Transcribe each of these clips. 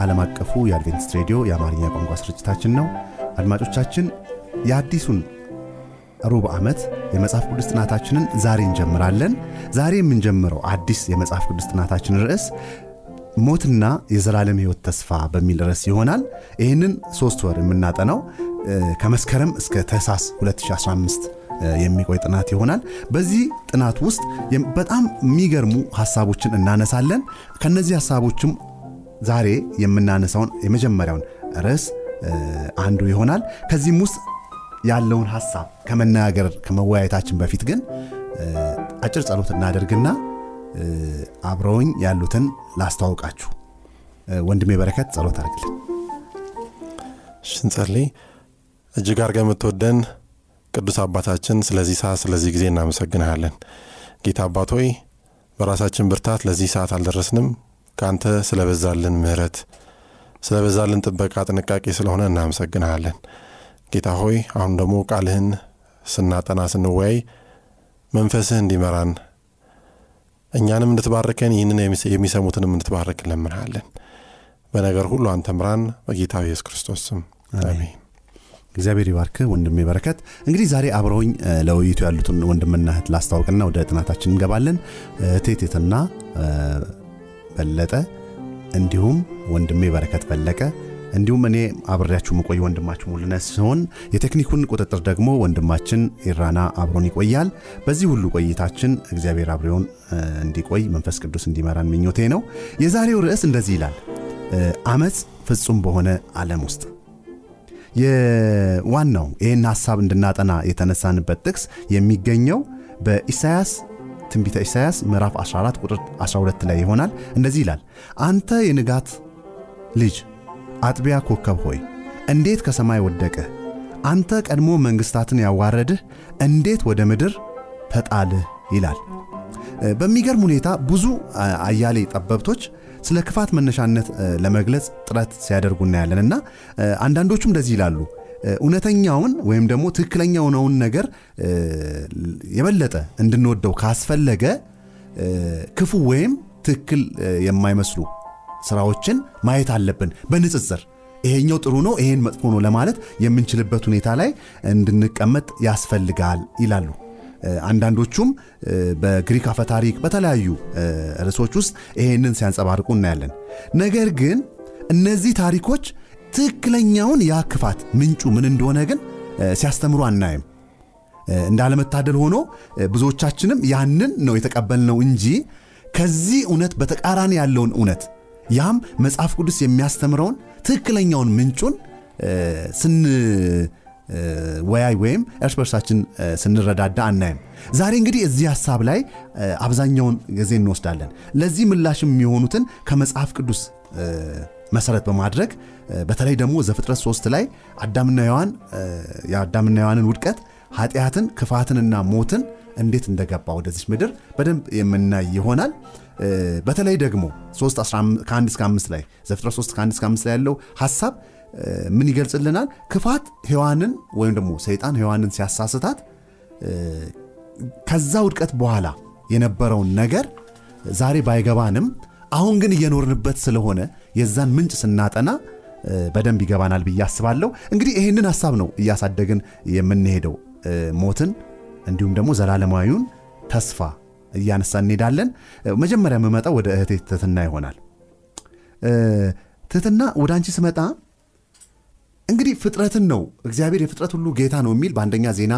ዓለም አቀፉ የአድቬንቲስት ሬዲዮ የአማርኛ ቋንቋ ስርጭታችን ነው። አድማጮቻችን የአዲሱን ሩብ ዓመት የመጽሐፍ ቅዱስ ጥናታችንን ዛሬ እንጀምራለን። ዛሬ የምንጀምረው አዲስ የመጽሐፍ ቅዱስ ጥናታችን ርዕስ ሞትና የዘላለም ሕይወት ተስፋ በሚል ርዕስ ይሆናል። ይህንን ሶስት ወር የምናጠናው ከመስከረም እስከ ተሳስ 2015 የሚቆይ ጥናት ይሆናል። በዚህ ጥናት ውስጥ በጣም የሚገርሙ ሀሳቦችን እናነሳለን። ከነዚህ ሀሳቦችም ዛሬ የምናነሳውን የመጀመሪያውን ርዕስ አንዱ ይሆናል። ከዚህም ውስጥ ያለውን ሀሳብ ከመናገር ከመወያየታችን በፊት ግን አጭር ጸሎት እናደርግና አብረውኝ ያሉትን ላስተዋውቃችሁ። ወንድሜ በረከት ጸሎት አድርግልን። ሽንጸልይ እጅግ አድርገህ የምትወደን ቅዱስ አባታችን ስለዚህ ሰዓት ስለዚህ ጊዜ እናመሰግንሃለን። ጌታ አባት ሆይ በራሳችን ብርታት ለዚህ ሰዓት አልደረስንም። ከአንተ ስለበዛልን ምሕረት ስለበዛልን ጥበቃ፣ ጥንቃቄ ስለሆነ እናመሰግንሃለን። ጌታ ሆይ አሁን ደግሞ ቃልህን ስናጠና ስንወያይ መንፈስህ እንዲመራን እኛንም እንድትባርከን ይህንን የሚሰሙትንም እንድትባረክ እንለምንሃለን። በነገር ሁሉ አንተ ምራን፣ በጌታ ኢየሱስ ክርስቶስ ስም አሜን። እግዚአብሔር ይባርክ ወንድሜ በረከት። እንግዲህ ዛሬ አብረውኝ ለውይይቱ ያሉትን ወንድምና እህት ላስታውቅና ወደ ጥናታችን እንገባለን። እቴቴትና በለጠ እንዲሁም ወንድሜ በረከት ፈለቀ እንዲሁም እኔ አብሬያችሁ መቆይ ወንድማችሁ ሙሉነት ሲሆን የቴክኒኩን ቁጥጥር ደግሞ ወንድማችን ኢራና አብሮን ይቆያል። በዚህ ሁሉ ቆይታችን እግዚአብሔር አብሬውን እንዲቆይ መንፈስ ቅዱስ እንዲመራን ምኞቴ ነው። የዛሬው ርዕስ እንደዚህ ይላል፣ አመፅ ፍጹም በሆነ ዓለም ውስጥ የዋናው ይህን ሐሳብ እንድናጠና የተነሳንበት ጥቅስ የሚገኘው በኢሳያስ ትንቢተ ኢሳያስ ምዕራፍ 14 ቁጥር 12 ላይ ይሆናል። እንደዚህ ይላል፣ አንተ የንጋት ልጅ አጥቢያ ኮከብ ሆይ እንዴት ከሰማይ ወደቅህ? አንተ ቀድሞ መንግሥታትን ያዋረድህ እንዴት ወደ ምድር ተጣልህ? ይላል። በሚገርም ሁኔታ ብዙ አያሌ ጠበብቶች ስለ ክፋት መነሻነት ለመግለጽ ጥረት ሲያደርጉ እናያለን እና አንዳንዶቹም እንደዚህ ይላሉ እውነተኛውን ወይም ደግሞ ትክክለኛውን ነገር የበለጠ እንድንወደው ካስፈለገ ክፉ ወይም ትክክል የማይመስሉ ስራዎችን ማየት አለብን በንጽጽር። ይሄኛው ጥሩ ነው ይሄን መጥፎ ነው ለማለት የምንችልበት ሁኔታ ላይ እንድንቀመጥ ያስፈልጋል ይላሉ። አንዳንዶቹም በግሪክ አፈታሪክ በተለያዩ ርዕሶች ውስጥ ይሄንን ሲያንጸባርቁ እናያለን። ነገር ግን እነዚህ ታሪኮች ትክክለኛውን ያ ክፋት ምንጩ ምን እንደሆነ ግን ሲያስተምሩ አናይም። እንዳለመታደል ሆኖ ብዙዎቻችንም ያንን ነው የተቀበልነው እንጂ ከዚህ እውነት በተቃራኒ ያለውን እውነት ያም መጽሐፍ ቅዱስ የሚያስተምረውን ትክክለኛውን ምንጩን ስንወያይ ወይም እርስ በርሳችን ስንረዳዳ አናይም። ዛሬ እንግዲህ እዚህ ሀሳብ ላይ አብዛኛውን ጊዜ እንወስዳለን። ለዚህ ምላሽ የሚሆኑትን ከመጽሐፍ ቅዱስ መሰረት በማድረግ በተለይ ደግሞ ዘፍጥረት ሶስት ላይ አዳምና ሔዋን የአዳምና ሔዋንን ውድቀት ኃጢአትን ክፋትንና ሞትን እንዴት እንደገባ ወደዚች ምድር በደንብ የምናይ ይሆናል። በተለይ ደግሞ ከአንድ እስከ አምስት ላይ ዘፍጥረት 3 ከአንድ እስከ አምስት ላይ ያለው ሀሳብ ምን ይገልጽልናል? ሔዋንን ሔዋንን ወይም ደግሞ ሰይጣን ሔዋንን ሲያሳስታት ከዛ ውድቀት በኋላ የነበረውን ነገር ዛሬ ባይገባንም አሁን ግን እየኖርንበት ስለሆነ የዛን ምንጭ ስናጠና በደንብ ይገባናል ብዬ አስባለሁ። እንግዲህ ይህንን ሀሳብ ነው እያሳደግን የምንሄደው። ሞትን እንዲሁም ደግሞ ዘላለማዊውን ተስፋ እያነሳ እንሄዳለን። መጀመሪያ የምመጣው ወደ እህቴ ትትና ይሆናል። ትትና ወደ አንቺ ስመጣ እንግዲህ ፍጥረትን ነው እግዚአብሔር የፍጥረት ሁሉ ጌታ ነው የሚል በአንደኛ ዜና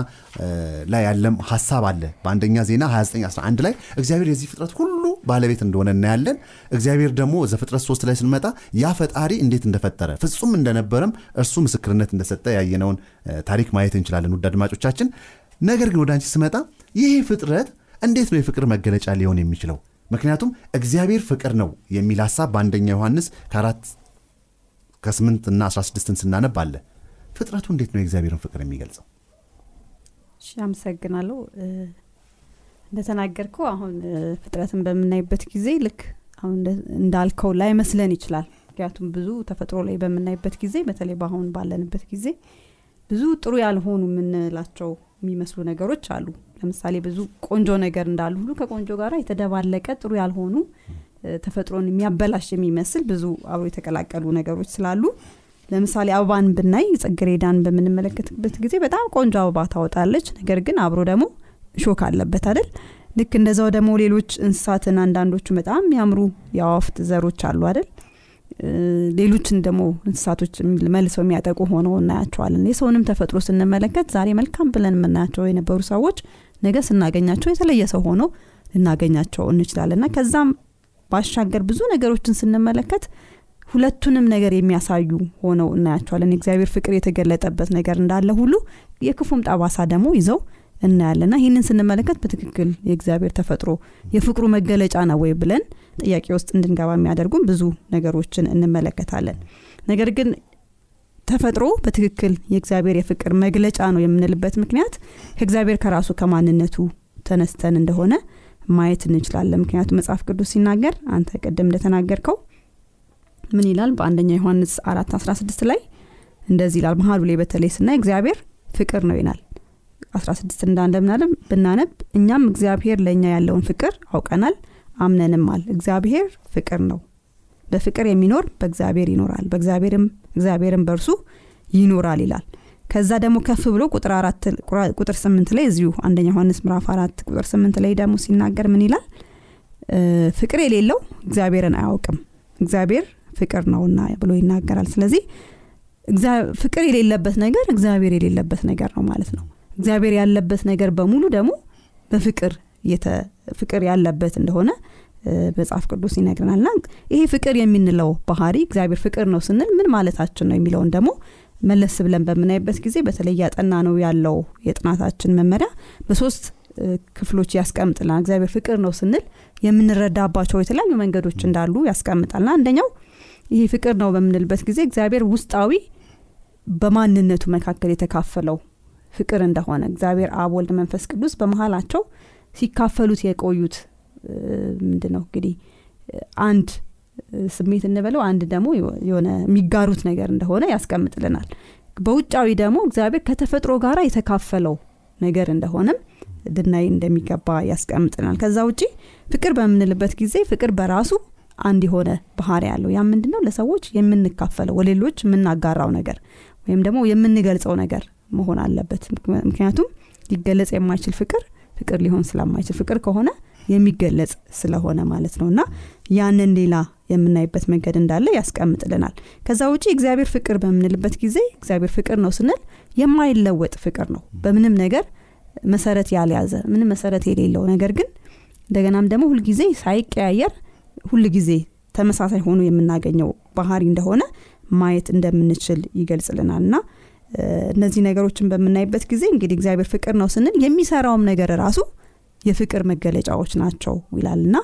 ላይ ያለም ሀሳብ አለ። በአንደኛ ዜና 2911 ላይ እግዚአብሔር የዚህ ፍጥረት ሁሉ ባለቤት እንደሆነ እናያለን። እግዚአብሔር ደግሞ ዘፍጥረት 3 ላይ ስንመጣ ያ ፈጣሪ እንዴት እንደፈጠረ ፍጹም እንደነበረም እርሱ ምስክርነት እንደሰጠ ያየነውን ታሪክ ማየት እንችላለን ውድ አድማጮቻችን። ነገር ግን ወደ አንቺ ስመጣ ይህ ፍጥረት እንዴት ነው የፍቅር መገለጫ ሊሆን የሚችለው? ምክንያቱም እግዚአብሔር ፍቅር ነው የሚል ሀሳብ በአንደኛ ዮሐንስ ከአራት ከስምንት እና 16ን ስናነብ አለ። ፍጥረቱ እንዴት ነው የእግዚአብሔርን ፍቅር የሚገልጸው? እሺ አመሰግናለሁ። እንደተናገርከው አሁን ፍጥረትን በምናይበት ጊዜ ልክ አሁን እንዳልከው ላይመስለን ይችላል። ምክንያቱም ብዙ ተፈጥሮ ላይ በምናይበት ጊዜ በተለይ በአሁን ባለንበት ጊዜ ብዙ ጥሩ ያልሆኑ የምንላቸው የሚመስሉ ነገሮች አሉ። ለምሳሌ ብዙ ቆንጆ ነገር እንዳሉ ሁሉ ከቆንጆ ጋር የተደባለቀ ጥሩ ያልሆኑ ተፈጥሮን የሚያበላሽ የሚመስል ብዙ አብሮ የተቀላቀሉ ነገሮች ስላሉ ለምሳሌ አበባን ብናይ ጽጌረዳን በምንመለከትበት ጊዜ በጣም ቆንጆ አበባ ታወጣለች። ነገር ግን አብሮ ደግሞ እሾክ አለበት አይደል? ልክ እንደዛው ደግሞ ሌሎች እንስሳትን አንዳንዶቹ በጣም የሚያምሩ የአዋፍት ዘሮች አሉ አይደል? ሌሎችን ደግሞ እንስሳቶች መልሰው የሚያጠቁ ሆነው እናያቸዋለን። የሰውንም ተፈጥሮ ስንመለከት ዛሬ መልካም ብለን የምናያቸው የነበሩ ሰዎች ነገ ስናገኛቸው የተለየ ሰው ሆነው ልናገኛቸው እንችላለን ከዛም ባሻገር ብዙ ነገሮችን ስንመለከት ሁለቱንም ነገር የሚያሳዩ ሆነው እናያቸዋለን። የእግዚአብሔር ፍቅር የተገለጠበት ነገር እንዳለ ሁሉ የክፉም ጠባሳ ደግሞ ይዘው እናያለና ይህንን ስንመለከት በትክክል የእግዚአብሔር ተፈጥሮ የፍቅሩ መገለጫ ነው ወይ ብለን ጥያቄ ውስጥ እንድንገባ የሚያደርጉን ብዙ ነገሮችን እንመለከታለን። ነገር ግን ተፈጥሮ በትክክል የእግዚአብሔር የፍቅር መግለጫ ነው የምንልበት ምክንያት ከእግዚአብሔር ከራሱ ከማንነቱ ተነስተን እንደሆነ ማየት እንችላለን። ምክንያቱም መጽሐፍ ቅዱስ ሲናገር አንተ ቅድም እንደተናገርከው ምን ይላል? በአንደኛ ዮሐንስ አራት 16 ላይ እንደዚህ ይላል። መሀሉ ላይ በተለይ ስናይ እግዚአብሔር ፍቅር ነው ይላል። 16 እንዳንደምናለም ብናነብ እኛም እግዚአብሔር ለእኛ ያለውን ፍቅር አውቀናል አምነንማል። እግዚአብሔር ፍቅር ነው፣ በፍቅር የሚኖር በእግዚአብሔር ይኖራል፣ በእግዚአብሔርም እግዚአብሔርም በእርሱ ይኖራል ይላል። ከዛ ደግሞ ከፍ ብሎ ቁጥር አራት ስምንት ላይ እዚሁ አንደኛ ዮሐንስ ምዕራፍ አራት ቁጥር ስምንት ላይ ደግሞ ሲናገር ምን ይላል? ፍቅር የሌለው እግዚአብሔርን አያውቅም እግዚአብሔር ፍቅር ነውና ብሎ ይናገራል። ስለዚህ ፍቅር የሌለበት ነገር እግዚአብሔር የሌለበት ነገር ነው ማለት ነው። እግዚአብሔር ያለበት ነገር በሙሉ ደግሞ በፍቅር ፍቅር ያለበት እንደሆነ መጽሐፍ ቅዱስ ይነግረናል። ና ይሄ ፍቅር የምንለው ባህሪ እግዚአብሔር ፍቅር ነው ስንል ምን ማለታችን ነው የሚለውን ደግሞ መለስ ብለን በምናይበት ጊዜ በተለይ ያጠና ነው ያለው የጥናታችን መመሪያ በሶስት ክፍሎች ያስቀምጥልናል። እግዚአብሔር ፍቅር ነው ስንል የምንረዳባቸው የተለያዩ መንገዶች እንዳሉ ያስቀምጣልና አንደኛው ይህ ፍቅር ነው በምንልበት ጊዜ እግዚአብሔር ውስጣዊ በማንነቱ መካከል የተካፈለው ፍቅር እንደሆነ እግዚአብሔር አብ፣ ወልድ፣ መንፈስ ቅዱስ በመሀላቸው ሲካፈሉት የቆዩት ምንድን ነው እንግዲህ አንድ ስሜት እንበለው አንድ ደግሞ የሆነ የሚጋሩት ነገር እንደሆነ ያስቀምጥልናል። በውጫዊ ደግሞ እግዚአብሔር ከተፈጥሮ ጋር የተካፈለው ነገር እንደሆነም ልናይ እንደሚገባ ያስቀምጥናል። ከዛ ውጪ ፍቅር በምንልበት ጊዜ ፍቅር በራሱ አንድ የሆነ ባህሪ ያለው ያ ምንድነው ለሰዎች የምንካፈለው ወሌሎች የምናጋራው ነገር ወይም ደግሞ የምንገልጸው ነገር መሆን አለበት። ምክንያቱም ሊገለጽ የማይችል ፍቅር ፍቅር ሊሆን ስለማይችል ፍቅር ከሆነ የሚገለጽ ስለሆነ ማለት ነው እና ያንን ሌላ የምናይበት መንገድ እንዳለ ያስቀምጥልናል። ከዛ ውጪ እግዚአብሔር ፍቅር በምንልበት ጊዜ እግዚአብሔር ፍቅር ነው ስንል የማይለወጥ ፍቅር ነው። በምንም ነገር መሰረት ያልያዘ ምንም መሰረት የሌለው ነገር ግን እንደገናም ደግሞ ሁልጊዜ ሳይቀያየር ሁልጊዜ ተመሳሳይ ሆኖ የምናገኘው ባህሪ እንደሆነ ማየት እንደምንችል ይገልጽልናል። እና እነዚህ ነገሮችን በምናይበት ጊዜ እንግዲህ እግዚአብሔር ፍቅር ነው ስንል የሚሰራውም ነገር ራሱ የፍቅር መገለጫዎች ናቸው ይላል። እና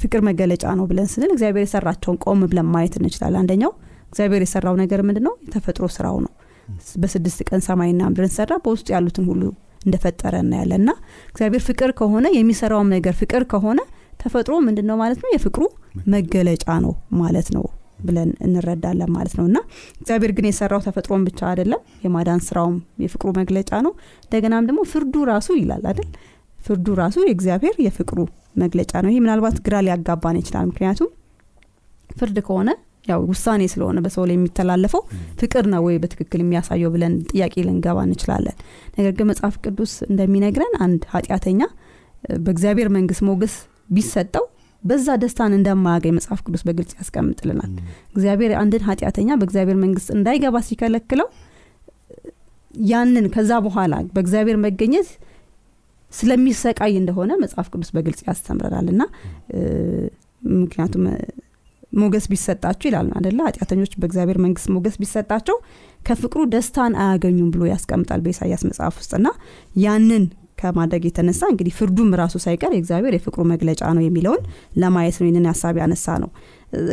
ፍቅር መገለጫ ነው ብለን ስንል እግዚአብሔር የሰራቸውን ቆም ብለን ማየት እንችላለን። አንደኛው እግዚአብሔር የሰራው ነገር ምንድን ነው? የተፈጥሮ ስራው ነው። በስድስት ቀን ሰማይና ምድርን ሰራ፣ በውስጡ ያሉትን ሁሉ እንደፈጠረ እናያለን እና እግዚአብሔር ፍቅር ከሆነ የሚሰራውም ነገር ፍቅር ከሆነ ተፈጥሮ ምንድን ነው ማለት ነው? የፍቅሩ መገለጫ ነው ማለት ነው ብለን እንረዳለን ማለት ነው እና እግዚአብሔር ግን የሰራው ተፈጥሮን ብቻ አይደለም፣ የማዳን ስራውም የፍቅሩ መግለጫ ነው። እንደገናም ደግሞ ፍርዱ ራሱ ይላል አይደል? ፍርዱ ራሱ የእግዚአብሔር የፍቅሩ መግለጫ ነው። ይህ ምናልባት ግራ ሊያጋባን ይችላል። ምክንያቱም ፍርድ ከሆነ ያው ውሳኔ ስለሆነ በሰው ላይ የሚተላለፈው ፍቅር ነው ወይ በትክክል የሚያሳየው ብለን ጥያቄ ልንገባ እንችላለን። ነገር ግን መጽሐፍ ቅዱስ እንደሚነግረን አንድ ኃጢአተኛ በእግዚአብሔር መንግስት ሞገስ ቢሰጠው በዛ ደስታን እንደማያገኝ መጽሐፍ ቅዱስ በግልጽ ያስቀምጥልናል። እግዚአብሔር አንድን ኃጢአተኛ በእግዚአብሔር መንግስት እንዳይገባ ሲከለክለው ያንን ከዛ በኋላ በእግዚአብሔር መገኘት ስለሚሰቃይ እንደሆነ መጽሐፍ ቅዱስ በግልጽ ያስተምረናል እና ምክንያቱም ሞገስ ቢሰጣቸው ይላል አደለ ኃጢአተኞች በእግዚአብሔር መንግስት ሞገስ ቢሰጣቸው ከፍቅሩ ደስታን አያገኙም ብሎ ያስቀምጣል በኢሳያስ መጽሐፍ ውስጥ ያንን ከማድረግ የተነሳ እንግዲህ ፍርዱም ራሱ ሳይቀር የእግዚአብሔር የፍቅሩ መግለጫ ነው የሚለውን ለማየት ነው ይህንን ሀሳብ ያነሳ ነው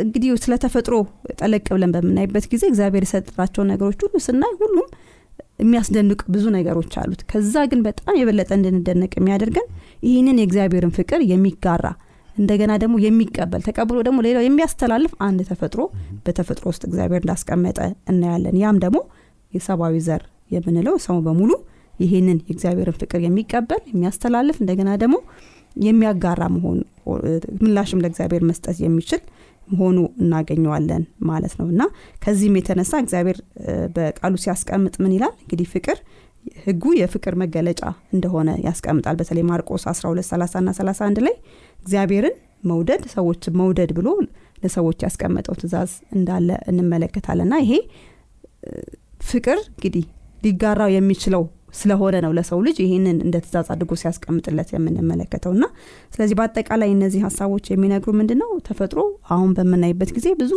እንግዲህ ስለ ተፈጥሮ ጠለቅ ብለን በምናይበት ጊዜ እግዚአብሔር የሰጣቸውን ነገሮች ሁሉ ስናይ ሁሉም የሚያስደንቅ ብዙ ነገሮች አሉት። ከዛ ግን በጣም የበለጠ እንድንደነቅ የሚያደርገን ይህንን የእግዚአብሔርን ፍቅር የሚጋራ እንደገና ደግሞ የሚቀበል ተቀብሎ ደግሞ ሌላው የሚያስተላልፍ አንድ ተፈጥሮ በተፈጥሮ ውስጥ እግዚአብሔር እንዳስቀመጠ እናያለን። ያም ደግሞ የሰብአዊ ዘር የምንለው ሰው በሙሉ ይህንን የእግዚአብሔርን ፍቅር የሚቀበል የሚያስተላልፍ እንደገና ደግሞ የሚያጋራ መሆኑ ምላሽም ለእግዚአብሔር መስጠት የሚችል መሆኑ እናገኘዋለን ማለት ነው። እና ከዚህም የተነሳ እግዚአብሔር በቃሉ ሲያስቀምጥ ምን ይላል? እንግዲህ ፍቅር ህጉ የፍቅር መገለጫ እንደሆነ ያስቀምጣል። በተለይ ማርቆስ 12 30 ና 31 ላይ እግዚአብሔርን መውደድ ሰዎችን መውደድ ብሎ ለሰዎች ያስቀመጠው ትእዛዝ እንዳለ እንመለከታለን። ና ይሄ ፍቅር እንግዲህ ሊጋራው የሚችለው ስለሆነ ነው ለሰው ልጅ ይህንን እንደ ትእዛዝ አድርጎ ሲያስቀምጥለት የምንመለከተው። እና ስለዚህ በአጠቃላይ እነዚህ ሀሳቦች የሚነግሩ ምንድን ነው ተፈጥሮ አሁን በምናይበት ጊዜ ብዙ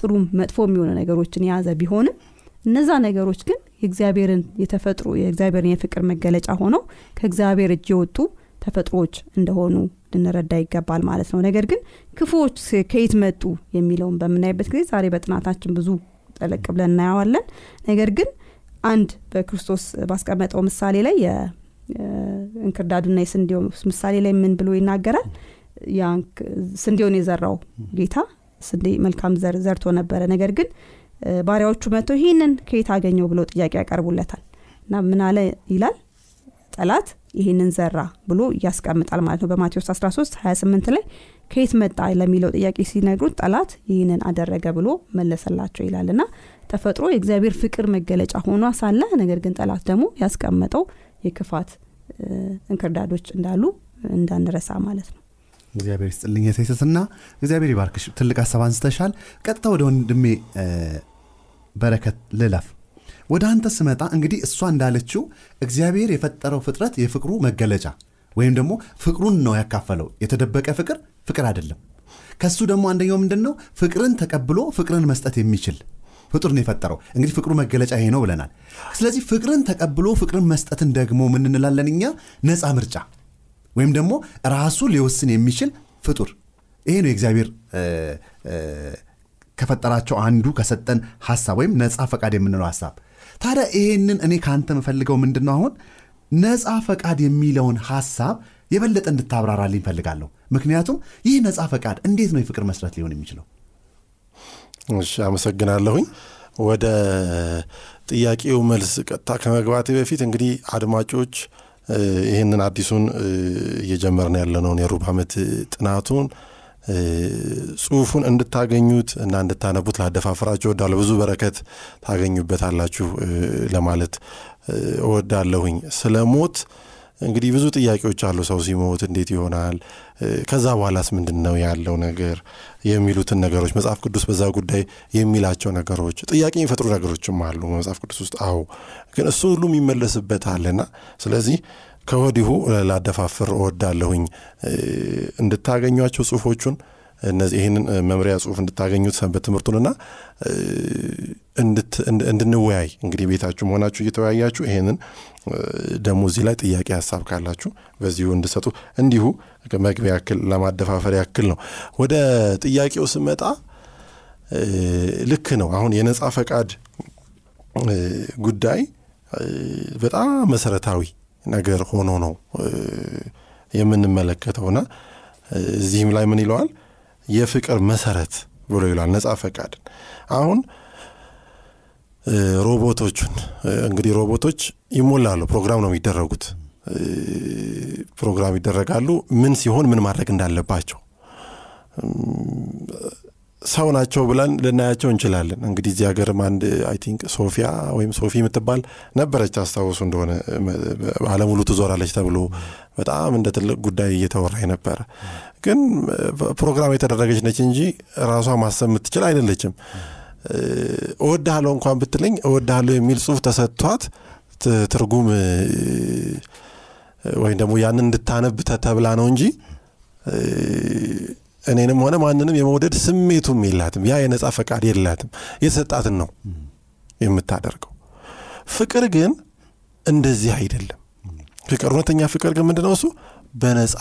ጥሩ መጥፎ የሚሆኑ ነገሮችን የያዘ ቢሆንም እነዛ ነገሮች ግን የእግዚአብሔርን የተፈጥሮ የእግዚአብሔርን የፍቅር መገለጫ ሆነው ከእግዚአብሔር እጅ የወጡ ተፈጥሮዎች እንደሆኑ ልንረዳ ይገባል ማለት ነው። ነገር ግን ክፉዎች ከየት መጡ የሚለውን በምናይበት ጊዜ ዛሬ በጥናታችን ብዙ ጠለቅ ብለን እናየዋለን። ነገር ግን አንድ በክርስቶስ ባስቀመጠው ምሳሌ ላይ የእንክርዳዱና የስንዴው ምሳሌ ላይ ምን ብሎ ይናገራል? ስንዴውን የዘራው ጌታ ስንዴ መልካም ዘር ዘርቶ ነበረ። ነገር ግን ባሪያዎቹ መጥተው ይህንን ከየት አገኘው ብለው ጥያቄ ያቀርቡለታል። እና ምን አለ ይላል? ጠላት ይህንን ዘራ ብሎ ያስቀምጣል ማለት ነው። በማቴዎስ 13 28 ላይ ከየት መጣ ለሚለው ጥያቄ ሲነግሩት ጠላት ይህንን አደረገ ብሎ መለሰላቸው ይላል። እና ተፈጥሮ የእግዚአብሔር ፍቅር መገለጫ ሆኗ ሳለ ነገር ግን ጠላት ደግሞ ያስቀመጠው የክፋት እንክርዳዶች እንዳሉ እንዳንረሳ ማለት ነው። እግዚአብሔር ይስጥልኝ የሴስትና እግዚአብሔር ይባርክሽ። ትልቅ ሀሳብ አንስተሻል። ቀጥታ ወደ ወንድሜ በረከት ልለፍ። ወደ አንተ ስመጣ እንግዲህ እሷ እንዳለችው እግዚአብሔር የፈጠረው ፍጥረት የፍቅሩ መገለጫ ወይም ደግሞ ፍቅሩን ነው ያካፈለው። የተደበቀ ፍቅር ፍቅር አይደለም። ከሱ ደግሞ አንደኛው ምንድን ነው ፍቅርን ተቀብሎ ፍቅርን መስጠት የሚችል ፍጡር ነው የፈጠረው። እንግዲህ ፍቅሩ መገለጫ ይሄ ነው ብለናል። ስለዚህ ፍቅርን ተቀብሎ ፍቅርን መስጠትን ደግሞ ምን እንላለን እኛ? ነፃ ምርጫ ወይም ደግሞ ራሱ ሊወስን የሚችል ፍጡር። ይሄ ነው የእግዚአብሔር ከፈጠራቸው አንዱ ከሰጠን ሀሳብ ወይም ነፃ ፈቃድ የምንለው ሀሳብ። ታዲያ ይሄንን እኔ ከአንተ የምፈልገው ምንድን ነው አሁን? ነፃ ፈቃድ የሚለውን ሀሳብ የበለጠ እንድታብራራልኝ ይፈልጋለሁ ምክንያቱም ይህ ነፃ ፈቃድ እንዴት ነው የፍቅር መስረት ሊሆን የሚችለው እሺ አመሰግናለሁኝ። ወደ ጥያቄው መልስ ቀጥታ ከመግባቴ በፊት እንግዲህ አድማጮች ይህንን አዲሱን እየጀመርን ያለነውን የሩብ ዓመት ጥናቱን ጽሁፉን እንድታገኙት እና እንድታነቡት ላደፋፍራችሁ እወዳለሁ። ብዙ በረከት ታገኙበታላችሁ ለማለት እወዳለሁኝ። ስለ ሞት እንግዲህ ብዙ ጥያቄዎች አሉ። ሰው ሲሞት እንዴት ይሆናል? ከዛ በኋላስ ምንድን ነው ያለው ነገር? የሚሉትን ነገሮች መጽሐፍ ቅዱስ በዛ ጉዳይ የሚላቸው ነገሮች ጥያቄ የሚፈጥሩ ነገሮችም አሉ መጽሐፍ ቅዱስ ውስጥ። አዎ ግን እሱ ሁሉም ይመለስበት አለና ስለዚህ ከወዲሁ ላደፋፍር እወዳለሁኝ። እንድታገኟቸው ጽሁፎቹን እነዚህ ይህንን መምሪያ ጽሁፍ እንድታገኙት ሰንበት ትምህርቱንና እንድንወያይ እንግዲህ ቤታችሁ መሆናችሁ እየተወያያችሁ ይህንን ደግሞ እዚህ ላይ ጥያቄ ሀሳብ ካላችሁ በዚሁ እንድሰጡ። እንዲሁ መግቢያ ያክል ለማደፋፈር ያክል ነው። ወደ ጥያቄው ስመጣ ልክ ነው። አሁን የነጻ ፈቃድ ጉዳይ በጣም መሰረታዊ ነገር ሆኖ ነው የምንመለከተውና እዚህም ላይ ምን ይለዋል የፍቅር መሰረት ብሎ ይሏል ነጻ ፈቃድን አሁን ሮቦቶቹን እንግዲህ ሮቦቶች ይሞላሉ። ፕሮግራም ነው የሚደረጉት። ፕሮግራም ይደረጋሉ። ምን ሲሆን ምን ማድረግ እንዳለባቸው ሰው ናቸው ብለን ልናያቸው እንችላለን። እንግዲህ እዚህ ሀገርም አንድ I think ሶፊያ ወይም ሶፊ የምትባል ነበረች ታስታውሱ እንደሆነ አለሙን ሙሉ ትዞራለች ተብሎ በጣም እንደ ትልቅ ጉዳይ እየተወራ ነበረ ግን ፕሮግራም የተደረገች ነች እንጂ ራሷ ማሰብ የምትችል አይደለችም። እወድሃለሁ እንኳን ብትለኝ እወድሃለሁ የሚል ጽሁፍ ተሰጥቷት ትርጉም ወይም ደግሞ ያንን እንድታነብ ተብላ ነው እንጂ እኔንም ሆነ ማንንም የመውደድ ስሜቱም የላትም። ያ የነጻ ፈቃድ የላትም። የተሰጣትን ነው የምታደርገው። ፍቅር ግን እንደዚህ አይደለም። ፍቅር እውነተኛ ፍቅር ግን ምንድነው? እሱ በነፃ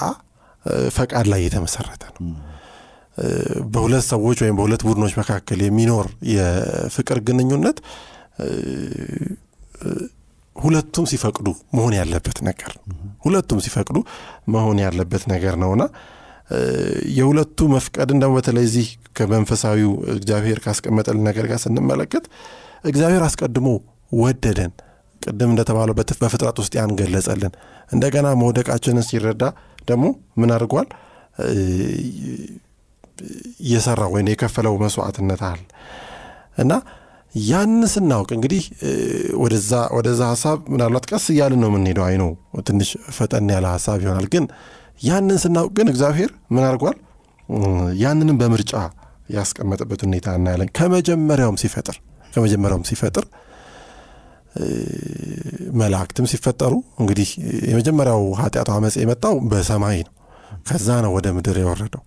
ፈቃድ ላይ የተመሰረተ ነው። በሁለት ሰዎች ወይም በሁለት ቡድኖች መካከል የሚኖር የፍቅር ግንኙነት ሁለቱም ሲፈቅዱ መሆን ያለበት ነገር ሁለቱም ሲፈቅዱ መሆን ያለበት ነገር ነውና የሁለቱ መፍቀድን ደግሞ በተለይ እዚህ ከመንፈሳዊው እግዚአብሔር ካስቀመጠልን ነገር ጋር ስንመለከት እግዚአብሔር አስቀድሞ ወደደን። ቅድም እንደተባለው በፍጥረት ውስጥ ያን ገለጸልን። እንደገና መውደቃችንን ሲረዳ ደግሞ ምን አድርጓል? እየሰራ ወይ የከፈለው መስዋዕትነት አለ። እና ያን ስናውቅ እንግዲህ ወደዛ ሀሳብ ምናልባት ቀስ እያልን ነው የምንሄደው። አይ ነው ትንሽ ፈጠን ያለ ሀሳብ ይሆናል። ግን ያንን ስናውቅ ግን እግዚአብሔር ምን አድርጓል? ያንንም በምርጫ ያስቀመጠበት ሁኔታ እናያለን። ከመጀመሪያውም ሲፈጥር ከመጀመሪያውም ሲፈጥር መላእክትም ሲፈጠሩ እንግዲህ የመጀመሪያው ኃጢአቱ አመፅ የመጣው በሰማይ ነው። ከዛ ነው ወደ ምድር የወረደው።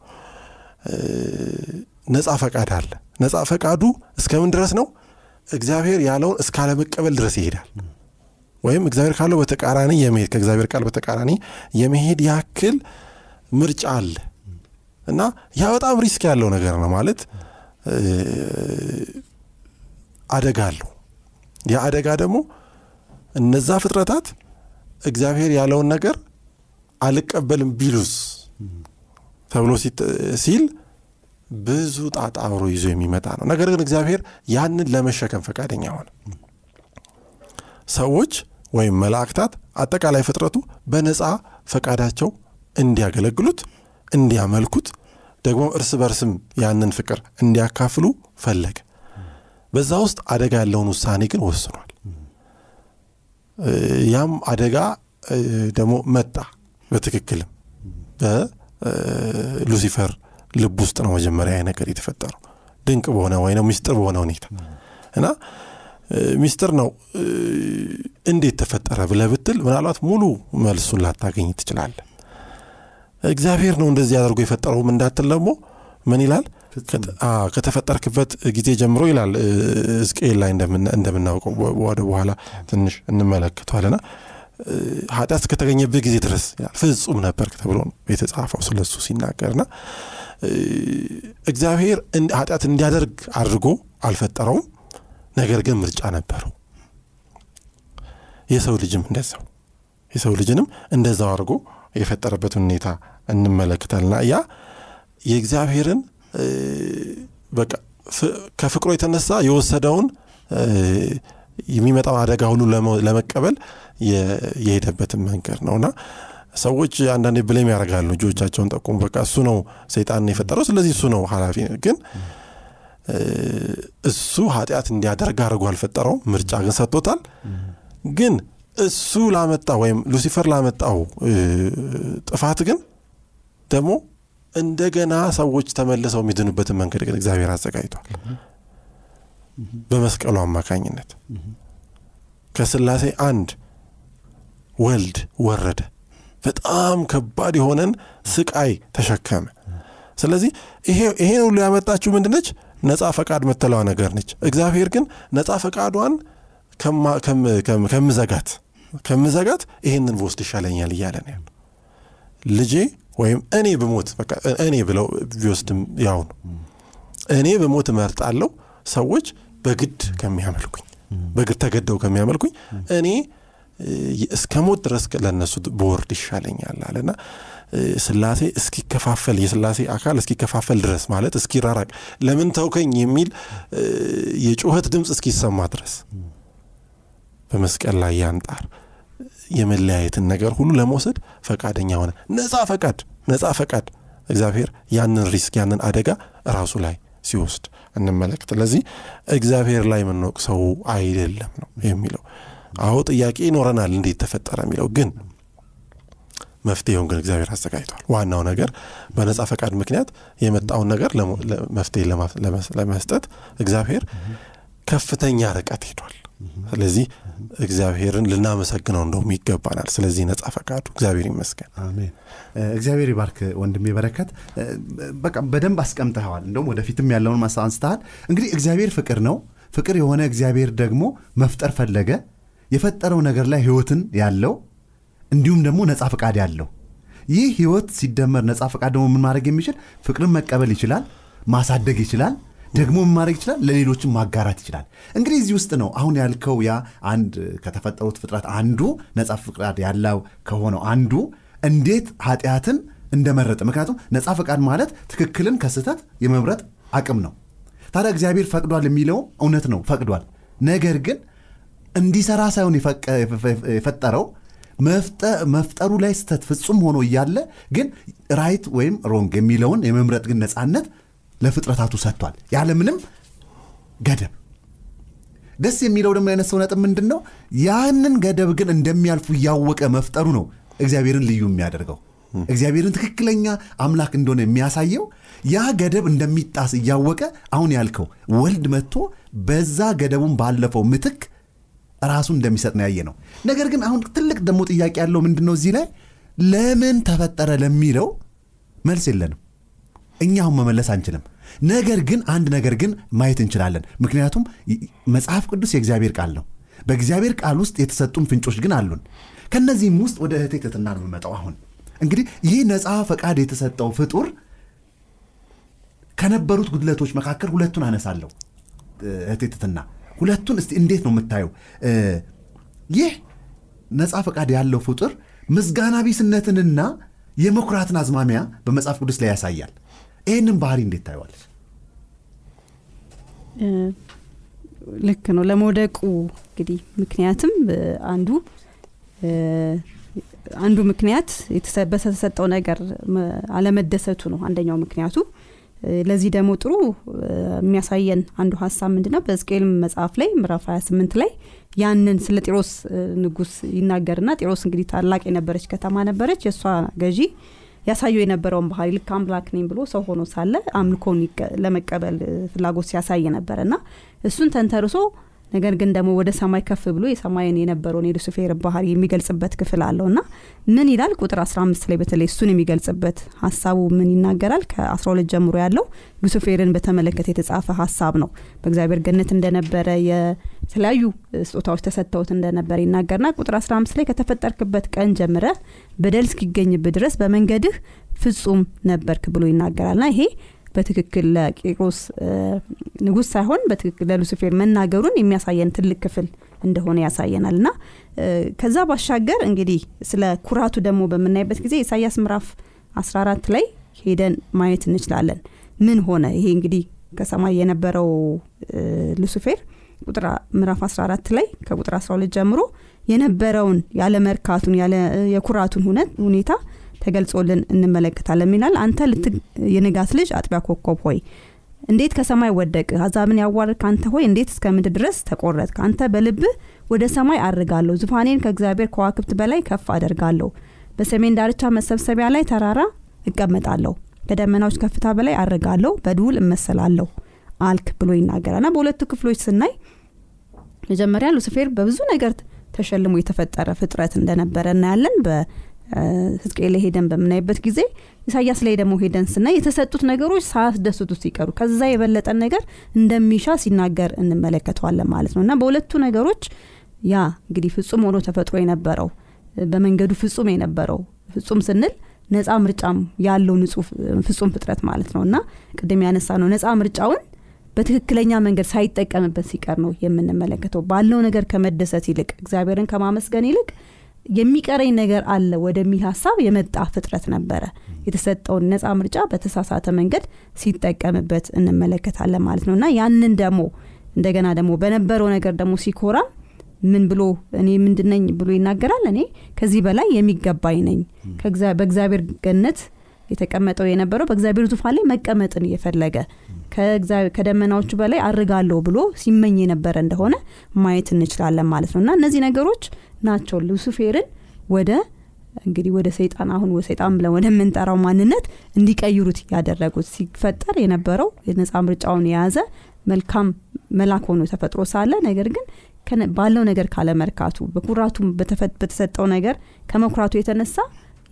ነፃ ፈቃድ አለ። ነፃ ፈቃዱ እስከምን ድረስ ነው? እግዚአብሔር ያለውን እስካለመቀበል ድረስ ይሄዳል ወይም እግዚአብሔር ካለው በተቃራኒ የመሄድ ከእግዚአብሔር ቃል በተቃራኒ የመሄድ ያክል ምርጫ አለ። እና ያ በጣም risk ያለው ነገር ነው ማለት አደጋ አለው። ያ አደጋ ደግሞ እነዛ ፍጥረታት እግዚአብሔር ያለውን ነገር አልቀበልም ቢሉስ ተብሎ ሲል ብዙ ጣጣ አብሮ ይዞ የሚመጣ ነው። ነገር ግን እግዚአብሔር ያንን ለመሸከም ፈቃደኛ ሆነ። ሰዎች ወይም መላእክታት አጠቃላይ ፍጥረቱ በነፃ ፈቃዳቸው እንዲያገለግሉት እንዲያመልኩት ደግሞ እርስ በርስም ያንን ፍቅር እንዲያካፍሉ ፈለገ። በዛ ውስጥ አደጋ ያለውን ውሳኔ ግን ወስኗል። ያም አደጋ ደግሞ መጣ በትክክልም። በሉሲፈር ልብ ውስጥ ነው መጀመሪያ ነገር የተፈጠረው። ድንቅ በሆነ ወይ ሚስጥር በሆነ ሁኔታ። እና ሚስጥር ነው። እንዴት ተፈጠረ ብለ ብትል ምናልባት ሙሉ መልሱን ላታገኝ ትችላለ እግዚአብሔር ነው እንደዚህ አድርጎ የፈጠረውም እንዳትል ደግሞ ምን ይላል? ከተፈጠርክበት ጊዜ ጀምሮ ይላል። ሕዝቅኤል ላይ እንደምናውቀው ወደ በኋላ ትንሽ እንመለከተዋልና ኃጢአት እስከተገኘበት ጊዜ ድረስ ፍጹም ነበር ተብሎ ነው የተጻፈው ስለሱ ሲናገርና እግዚአብሔር ኃጢአት እንዲያደርግ አድርጎ አልፈጠረውም ነገር ግን ምርጫ ነበረው የሰው ልጅም እንደዛው። የሰው ልጅንም እንደዛው አድርጎ የፈጠረበትን ሁኔታ እንመለከታልና ያ የእግዚአብሔርን በቃ ከፍቅሮ የተነሳ የወሰደውን የሚመጣው አደጋ ሁሉ ለመቀበል የሄደበትን መንገድ ነውና ሰዎች አንዳንዴ ብሌም ያደርጋሉ። እጆቻቸውን ጠቁሙ። በቃ እሱ ነው ሰይጣን የፈጠረው። ስለዚህ እሱ ነው ኃላፊ ግን እሱ ኃጢአት እንዲያደርግ አድርጎ አልፈጠረው ምርጫ ግን ሰጥቶታል። ግን እሱ ላመጣው ወይም ሉሲፈር ላመጣው ጥፋት ግን ደግሞ እንደገና ሰዎች ተመልሰው የሚድኑበትን መንገድ ግን እግዚአብሔር አዘጋጅቷል። በመስቀሉ አማካኝነት ከስላሴ አንድ ወልድ ወረደ። በጣም ከባድ የሆነን ስቃይ ተሸከመ። ስለዚህ ይሄን ሁሉ ያመጣችው ምንድነች ነፃ ፈቃድ ምትለዋ ነገር ነች። እግዚአብሔር ግን ነፃ ፈቃዷን ከምዘጋት ከምዘጋት ይሄንን በወስድ ይሻለኛል እያለ ነው ያለው። ልጄ ወይም እኔ ብሞት እኔ ብለው ቢወስድም ያው ነው። እኔ ብሞት እመርጣለሁ ሰዎች በግድ ከሚያመልኩኝ በግድ ተገደው ከሚያመልኩኝ እኔ እስከ ሞት ድረስ ለእነሱ በወርድ ይሻለኛል አለና ስላሴ እስኪከፋፈል የስላሴ አካል እስኪከፋፈል ድረስ ማለት እስኪራራቅ ለምን ተውከኝ የሚል የጩኸት ድምፅ እስኪሰማ ድረስ በመስቀል ላይ ያን ጣር የመለያየትን ነገር ሁሉ ለመውሰድ ፈቃደኛ ሆነ። ነፃ ፈቃድ ነፃ ፈቃድ። እግዚአብሔር ያንን risk ያንን አደጋ ራሱ ላይ ሲወስድ እንመለከት። ስለዚህ እግዚአብሔር ላይ የምንወቅስ ሰው አይደለም ነው የሚለው። አሁን ጥያቄ ይኖረናል እንዴት ተፈጠረ የሚለው ግን መፍትሄውን ግን እግዚአብሔር አዘጋጅቷል። ዋናው ነገር በነፃ ፈቃድ ምክንያት የመጣውን ነገር መፍትሄ ለመስጠት እግዚአብሔር ከፍተኛ ርቀት ሄዷል። ስለዚህ እግዚአብሔርን ልናመሰግነው እንደውም ይገባናል። ስለዚህ ነጻ ፈቃዱ እግዚአብሔር ይመስገን። አሜን። እግዚአብሔር ይባርክ ወንድሜ በረከት። በቃ በደንብ አስቀምጠኸዋል። እንደውም ወደፊትም ያለውን ማሳ አንስተሃል። እንግዲህ እግዚአብሔር ፍቅር ነው። ፍቅር የሆነ እግዚአብሔር ደግሞ መፍጠር ፈለገ። የፈጠረው ነገር ላይ ህይወትን ያለው እንዲሁም ደግሞ ነፃ ፈቃድ ያለው። ይህ ህይወት ሲደመር ነፃ ፈቃድ ደግሞ ምን ማድረግ የሚችል? ፍቅርን መቀበል ይችላል ማሳደግ ይችላል ደግሞ ምን ማድረግ ይችላል? ለሌሎችም ማጋራት ይችላል። እንግዲህ እዚህ ውስጥ ነው አሁን ያልከው ያ አንድ ከተፈጠሩት ፍጥረት አንዱ ነፃ ፈቃድ ያለው ከሆነው አንዱ እንዴት ኃጢአትን እንደመረጠ። ምክንያቱም ነፃ ፈቃድ ማለት ትክክልን ከስህተት የመምረጥ አቅም ነው። ታዲያ እግዚአብሔር ፈቅዷል የሚለው እውነት ነው ፈቅዷል። ነገር ግን እንዲሰራ ሳይሆን የፈጠረው መፍጠሩ ላይ ስህተት ፍጹም ሆኖ እያለ ግን right ወይም wrong የሚለውን የመምረጥ ግን ነፃነት ለፍጥረታቱ ሰጥቷል። ያለምንም ገደብ። ደስ የሚለው ደግሞ ያነሰው ነጥብ ምንድን ነው ያንን ገደብ ግን እንደሚያልፉ እያወቀ መፍጠሩ ነው እግዚአብሔርን ልዩ የሚያደርገው። እግዚአብሔርን ትክክለኛ አምላክ እንደሆነ የሚያሳየው ያ ገደብ እንደሚጣስ እያወቀ አሁን ያልከው ወልድ መጥቶ በዛ ገደቡን ባለፈው ምትክ ራሱን እንደሚሰጥ ነው ያየ ነው ነገር ግን አሁን ትልቅ ደግሞ ጥያቄ ያለው ምንድን ነው እዚህ ላይ? ለምን ተፈጠረ ለሚለው መልስ የለንም። እኛ አሁን መመለስ አንችልም። ነገር ግን አንድ ነገር ግን ማየት እንችላለን። ምክንያቱም መጽሐፍ ቅዱስ የእግዚአብሔር ቃል ነው። በእግዚአብሔር ቃል ውስጥ የተሰጡን ፍንጮች ግን አሉን። ከነዚህም ውስጥ ወደ እህቴ ትትና ነው የምመጣው አሁን። እንግዲህ ይህ ነፃ ፈቃድ የተሰጠው ፍጡር ከነበሩት ጉድለቶች መካከል ሁለቱን አነሳለሁ። እህቴ ትትና ሁለቱን እስቲ እንዴት ነው የምታየው? ይህ ነፃ ፈቃድ ያለው ፍጡር ምስጋና ቢስነትንና የመኩራትን አዝማሚያ በመጽሐፍ ቅዱስ ላይ ያሳያል። ይህንን ባህሪ እንዴት ታየዋል እ፣ ልክ ነው። ለመውደቁ እንግዲህ ምክንያትም አንዱ አንዱ ምክንያት በተሰጠው ነገር አለመደሰቱ ነው አንደኛው ምክንያቱ ለዚህ ደግሞ ጥሩ የሚያሳየን አንዱ ሀሳብ ምንድነው? በሕዝቅኤል መጽሐፍ ላይ ምዕራፍ 28 ላይ ያንን ስለ ጢሮስ ንጉስ ይናገርና ጢሮስ እንግዲህ ታላቅ የነበረች ከተማ ነበረች። የእሷ ገዢ ያሳየው የነበረውን ባህሪ ልክ አምላክ ነኝ ብሎ ሰው ሆኖ ሳለ አምልኮን ለመቀበል ፍላጎት ሲያሳይ ነበረ እና እሱን ተንተርሶ ነገር ግን ደግሞ ወደ ሰማይ ከፍ ብሎ የሰማይን የነበረውን የሉሲፌር ባህሪ የሚገልጽበት ክፍል አለው እና ምን ይላል? ቁጥር 15 ላይ በተለይ እሱን የሚገልጽበት ሀሳቡ ምን ይናገራል? ከ12 ጀምሮ ያለው ሉሲፌርን በተመለከተ የተጻፈ ሀሳብ ነው። በእግዚአብሔር ገነት እንደነበረ የተለያዩ ስጦታዎች ተሰጥተውት እንደነበረ ይናገርና ቁጥር 15 ላይ ከተፈጠርክበት ቀን ጀምረ በደል እስኪገኝብህ ድረስ በመንገድህ ፍጹም ነበርክ ብሎ ይናገራልና ይሄ በትክክል ለቂሮስ ንጉስ ሳይሆን በትክክል ለሉሲፌር መናገሩን የሚያሳየን ትልቅ ክፍል እንደሆነ ያሳየናል። እና ከዛ ባሻገር እንግዲህ ስለ ኩራቱ ደግሞ በምናይበት ጊዜ ኢሳያስ ምዕራፍ 14 ላይ ሄደን ማየት እንችላለን። ምን ሆነ? ይሄ እንግዲህ ከሰማይ የነበረው ሉሲፌር ቁጥር ምዕራፍ 14 ላይ ከቁጥር 12 ጀምሮ የነበረውን ያለ መርካቱን ያለ የኩራቱን ሁኔታ ተገልጾልን እንመለከታለን ይላል። አንተ የንጋት ልጅ አጥቢያ ኮከብ ሆይ እንዴት ከሰማይ ወደቅ አሕዛብን ያዋርድክ አንተ ሆይ እንዴት እስከ ምድር ድረስ ተቆረጥክ? አንተ በልብህ ወደ ሰማይ አድርጋለሁ ዙፋኔን ከእግዚአብሔር ከዋክብት በላይ ከፍ አደርጋለሁ። በሰሜን ዳርቻ መሰብሰቢያ ላይ ተራራ እቀመጣለሁ ከደመናዎች ከፍታ በላይ አድርጋለሁ በድውል እመሰላለሁ አልክ ብሎ ይናገራልና በሁለቱ ክፍሎች ስናይ መጀመሪያ ሉሲፌር በብዙ ነገር ተሸልሞ የተፈጠረ ፍጥረት እንደነበረ እናያለን በሕዝቅኤል ላይ ሄደን በምናይበት ጊዜ ኢሳያስ ላይ ደግሞ ሄደን ስናይ የተሰጡት ነገሮች ሳያስደስቱ ሲቀሩ ከዛ የበለጠን ነገር እንደሚሻ ሲናገር እንመለከተዋለን ማለት ነው። እና በሁለቱ ነገሮች ያ እንግዲህ ፍጹም ሆኖ ተፈጥሮ የነበረው በመንገዱ ፍጹም የነበረው ፍጹም ስንል ነፃ ምርጫም ያለው ንጹህ ፍጹም ፍጥረት ማለት ነው። እና ቅድም ያነሳ ነው ነፃ ምርጫውን በትክክለኛ መንገድ ሳይጠቀምበት ሲቀር ነው የምንመለከተው። ባለው ነገር ከመደሰት ይልቅ እግዚአብሔርን ከማመስገን ይልቅ የሚቀረኝ ነገር አለ ወደሚል ሀሳብ የመጣ ፍጥረት ነበረ። የተሰጠውን ነፃ ምርጫ በተሳሳተ መንገድ ሲጠቀምበት እንመለከታለን ማለት ነው። እና ያንን ደግሞ እንደገና ደግሞ በነበረው ነገር ደግሞ ሲኮራ ምን ብሎ እኔ ምንድነኝ ብሎ ይናገራል? እኔ ከዚህ በላይ የሚገባኝ ነኝ። በእግዚአብሔር ገነት የተቀመጠው የነበረው በእግዚአብሔር ዙፋን ላይ መቀመጥን እየፈለገ ከደመናዎቹ በላይ አርጋለሁ ብሎ ሲመኝ የነበረ እንደሆነ ማየት እንችላለን ማለት ነው። እና እነዚህ ነገሮች ናቸው ሉሲፌርን ወደ እንግዲህ ወደ ሰይጣን አሁን ሰይጣን ብለን ወደምንጠራው ማንነት እንዲቀይሩት ያደረጉት። ሲፈጠር የነበረው የነፃ ምርጫውን የያዘ መልካም መላክ ሆኖ ተፈጥሮ ሳለ ነገር ግን ባለው ነገር ካለመርካቱ በኩራቱ በተሰጠው ነገር ከመኩራቱ የተነሳ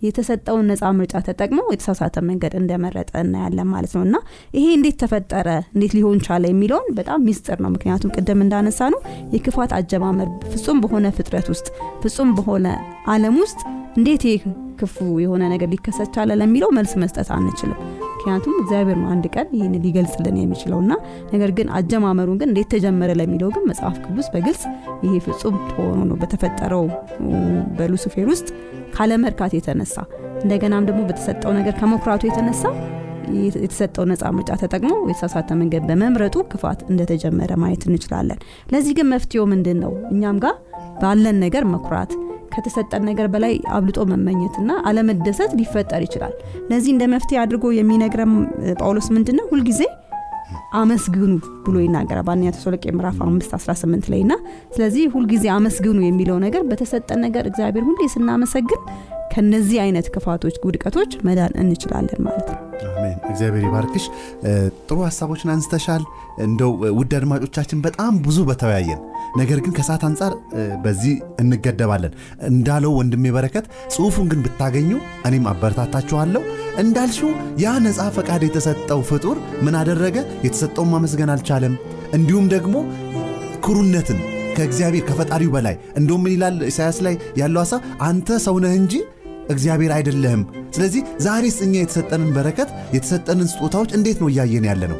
የተሰጠውን ነፃ ምርጫ ተጠቅሞ የተሳሳተ መንገድ እንደመረጠ እናያለን ማለት ነው። እና ይሄ እንዴት ተፈጠረ? እንዴት ሊሆን ቻለ? የሚለውን በጣም ሚስጥር ነው። ምክንያቱም ቅድም እንዳነሳ ነው የክፋት አጀማመር ፍጹም በሆነ ፍጥረት ውስጥ ፍጹም በሆነ አለም ውስጥ እንዴት ይህ ክፉ የሆነ ነገር ሊከሰት ቻለ ለሚለው መልስ መስጠት አንችልም ምክንያቱም እግዚአብሔር ነው አንድ ቀን ይህን ሊገልጽልን የሚችለው እና ነገር ግን አጀማመሩን ግን እንዴት ተጀመረ ለሚለው ግን መጽሐፍ ቅዱስ በግልጽ ይሄ ፍጹም ሆኖ ነው በተፈጠረው በሉሲፌር ውስጥ ካለመርካት የተነሳ። እንደገናም ደግሞ በተሰጠው ነገር ከመኩራቱ የተነሳ የተሰጠው ነፃ ምርጫ ተጠቅሞ የተሳሳተ መንገድ በመምረጡ ክፋት እንደተጀመረ ማየት እንችላለን። ለዚህ ግን መፍትሄው ምንድን ነው እኛም ጋር ባለን ነገር መኩራት ከተሰጠን ነገር በላይ አብልጦ መመኘትና አለመደሰት ሊፈጠር ይችላል። ለዚህ እንደ መፍትሄ አድርጎ የሚነግረም ጳውሎስ ምንድን ነው ሁልጊዜ አመስግኑ ብሎ ይናገራል። በአንደኛ ተሰሎቄ ምዕራፍ 5 18 ላይ ና ስለዚህ ሁልጊዜ አመስግኑ የሚለው ነገር በተሰጠን ነገር እግዚአብሔር ሁሌ ስናመሰግን ከነዚህ አይነት ክፋቶች ውድቀቶች መዳን እንችላለን ማለት ነው። አሜን። እግዚአብሔር ይባርክሽ። ጥሩ ሀሳቦችን አንስተሻል። እንደው ውድ አድማጮቻችን በጣም ብዙ በተወያየን። ነገር ግን ከሰዓት አንጻር በዚህ እንገደባለን። እንዳለው ወንድሜ በረከት ጽሁፉን ግን ብታገኙ እኔም አበረታታችኋለሁ። እንዳልሽው ያ ነፃ ፈቃድ የተሰጠው ፍጡር ምን አደረገ የተሰጠውን ማመስገን አልቻለም። እንዲሁም ደግሞ ኩሩነትን ከእግዚአብሔር ከፈጣሪው በላይ እንደውም ምን ይላል ኢሳያስ ላይ ያለው ሀሳብ አንተ ሰውነህ እንጂ እግዚአብሔር አይደለህም። ስለዚህ ዛሬስ እኛ የተሰጠንን በረከት የተሰጠንን ስጦታዎች እንዴት ነው እያየን ያለ ነው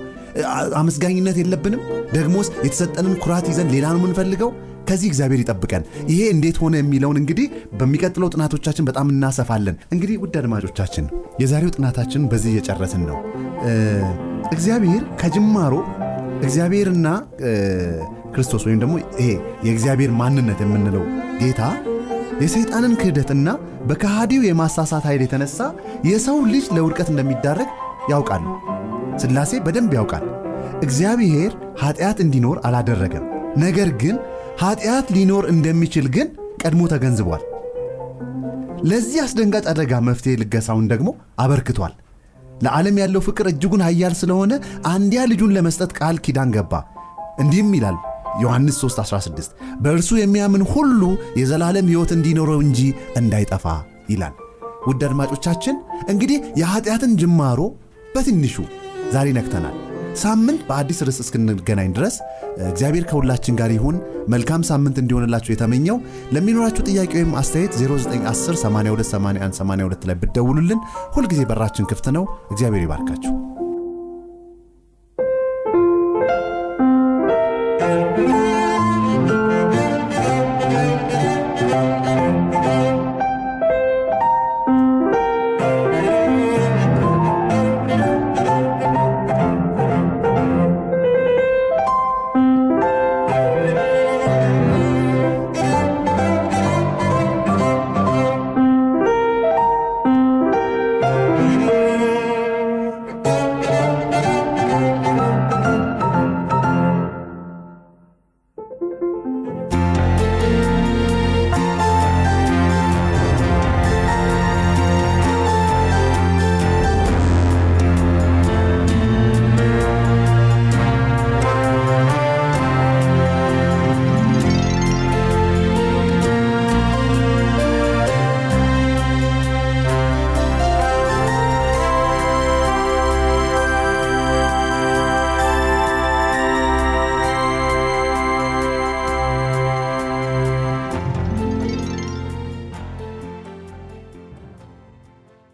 አመስጋኝነት የለብንም? ደግሞስ የተሰጠንን ኩራት ይዘን ሌላ ነው የምንፈልገው? ከዚህ እግዚአብሔር ይጠብቀን። ይሄ እንዴት ሆነ የሚለውን እንግዲህ በሚቀጥለው ጥናቶቻችን በጣም እናሰፋለን። እንግዲህ ውድ አድማጮቻችን የዛሬው ጥናታችን በዚህ እየጨረስን ነው እግዚአብሔር ከጅማሮ እግዚአብሔርና ክርስቶስ ወይም ደግሞ ይሄ የእግዚአብሔር ማንነት የምንለው ጌታ የሰይጣንን ክህደትና በከሃዲው የማሳሳት ኃይል የተነሳ የሰው ልጅ ለውድቀት እንደሚዳረግ ያውቃሉ። ስላሴ በደንብ ያውቃል። እግዚአብሔር ኀጢአት እንዲኖር አላደረገም። ነገር ግን ኀጢአት ሊኖር እንደሚችል ግን ቀድሞ ተገንዝቧል። ለዚህ አስደንጋጭ አደጋ መፍትሄ ልገሳውን ደግሞ አበርክቷል ለዓለም ያለው ፍቅር እጅጉን ኃያል ስለሆነ አንዲያ ልጁን ለመስጠት ቃል ኪዳን ገባ። እንዲህም ይላል ዮሐንስ 3:16 በእርሱ የሚያምን ሁሉ የዘላለም ሕይወት እንዲኖረው እንጂ እንዳይጠፋ ይላል። ውድ አድማጮቻችን እንግዲህ የኀጢአትን ጅማሮ በትንሹ ዛሬ ነክተናል ሳምንት በአዲስ ርዕስ እስክንገናኝ ድረስ እግዚአብሔር ከሁላችን ጋር ይሁን። መልካም ሳምንት እንዲሆንላችሁ የተመኘው። ለሚኖራችሁ ጥያቄ ወይም አስተያየት 0910 828182 ላይ ብደውሉልን ሁልጊዜ በራችን ክፍት ነው። እግዚአብሔር ይባርካችሁ